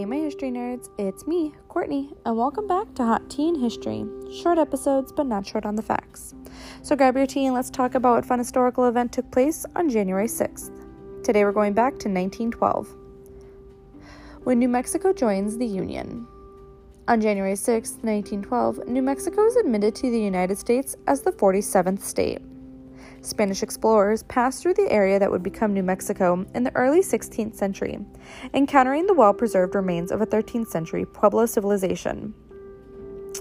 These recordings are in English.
Hey, my history nerds, it's me, Courtney, and welcome back to Hot Teen History. Short episodes, but not short on the facts. So grab your tea and let's talk about what fun historical event took place on January 6th. Today we're going back to 1912, when New Mexico joins the Union. On January 6, 1912, New Mexico was admitted to the United States as the 47th state. Spanish explorers passed through the area that would become New Mexico in the early 16th century, encountering the well preserved remains of a 13th century Pueblo civilization.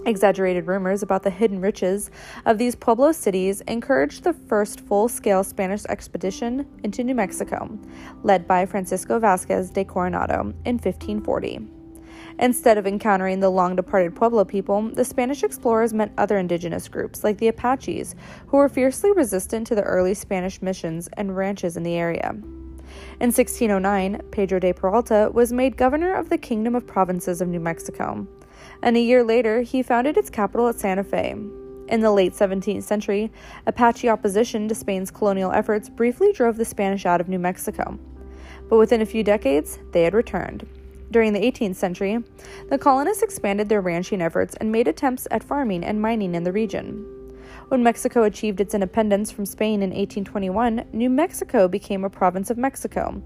Exaggerated rumors about the hidden riches of these Pueblo cities encouraged the first full scale Spanish expedition into New Mexico, led by Francisco Vasquez de Coronado in 1540. Instead of encountering the long departed Pueblo people, the Spanish explorers met other indigenous groups, like the Apaches, who were fiercely resistant to the early Spanish missions and ranches in the area. In 1609, Pedro de Peralta was made governor of the Kingdom of Provinces of New Mexico, and a year later he founded its capital at Santa Fe. In the late 17th century, Apache opposition to Spain's colonial efforts briefly drove the Spanish out of New Mexico, but within a few decades they had returned. During the 18th century, the colonists expanded their ranching efforts and made attempts at farming and mining in the region. When Mexico achieved its independence from Spain in 1821, New Mexico became a province of Mexico,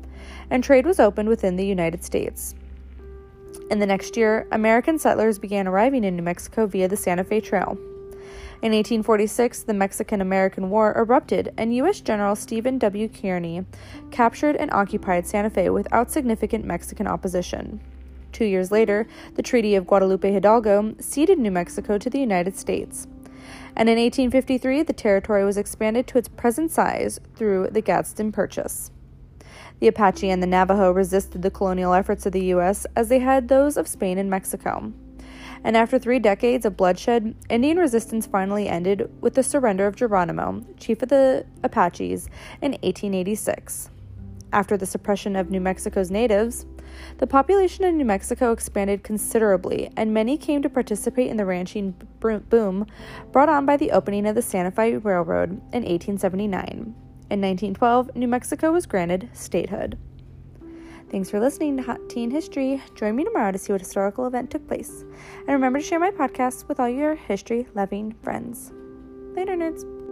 and trade was opened within the United States. In the next year, American settlers began arriving in New Mexico via the Santa Fe Trail. In 1846, the Mexican American War erupted, and U.S. General Stephen W. Kearny captured and occupied Santa Fe without significant Mexican opposition. Two years later, the Treaty of Guadalupe Hidalgo ceded New Mexico to the United States. And in 1853, the territory was expanded to its present size through the Gadsden Purchase. The Apache and the Navajo resisted the colonial efforts of the U.S. as they had those of Spain and Mexico and after three decades of bloodshed, Indian resistance finally ended with the surrender of Geronimo, chief of the Apaches, in 1886. After the suppression of New Mexico's natives, the population in New Mexico expanded considerably, and many came to participate in the ranching boom brought on by the opening of the Santa Fe Railroad in 1879. In 1912, New Mexico was granted statehood. Thanks for listening to Hot Teen History. Join me tomorrow to see what historical event took place. And remember to share my podcast with all your history loving friends. Later, nerds.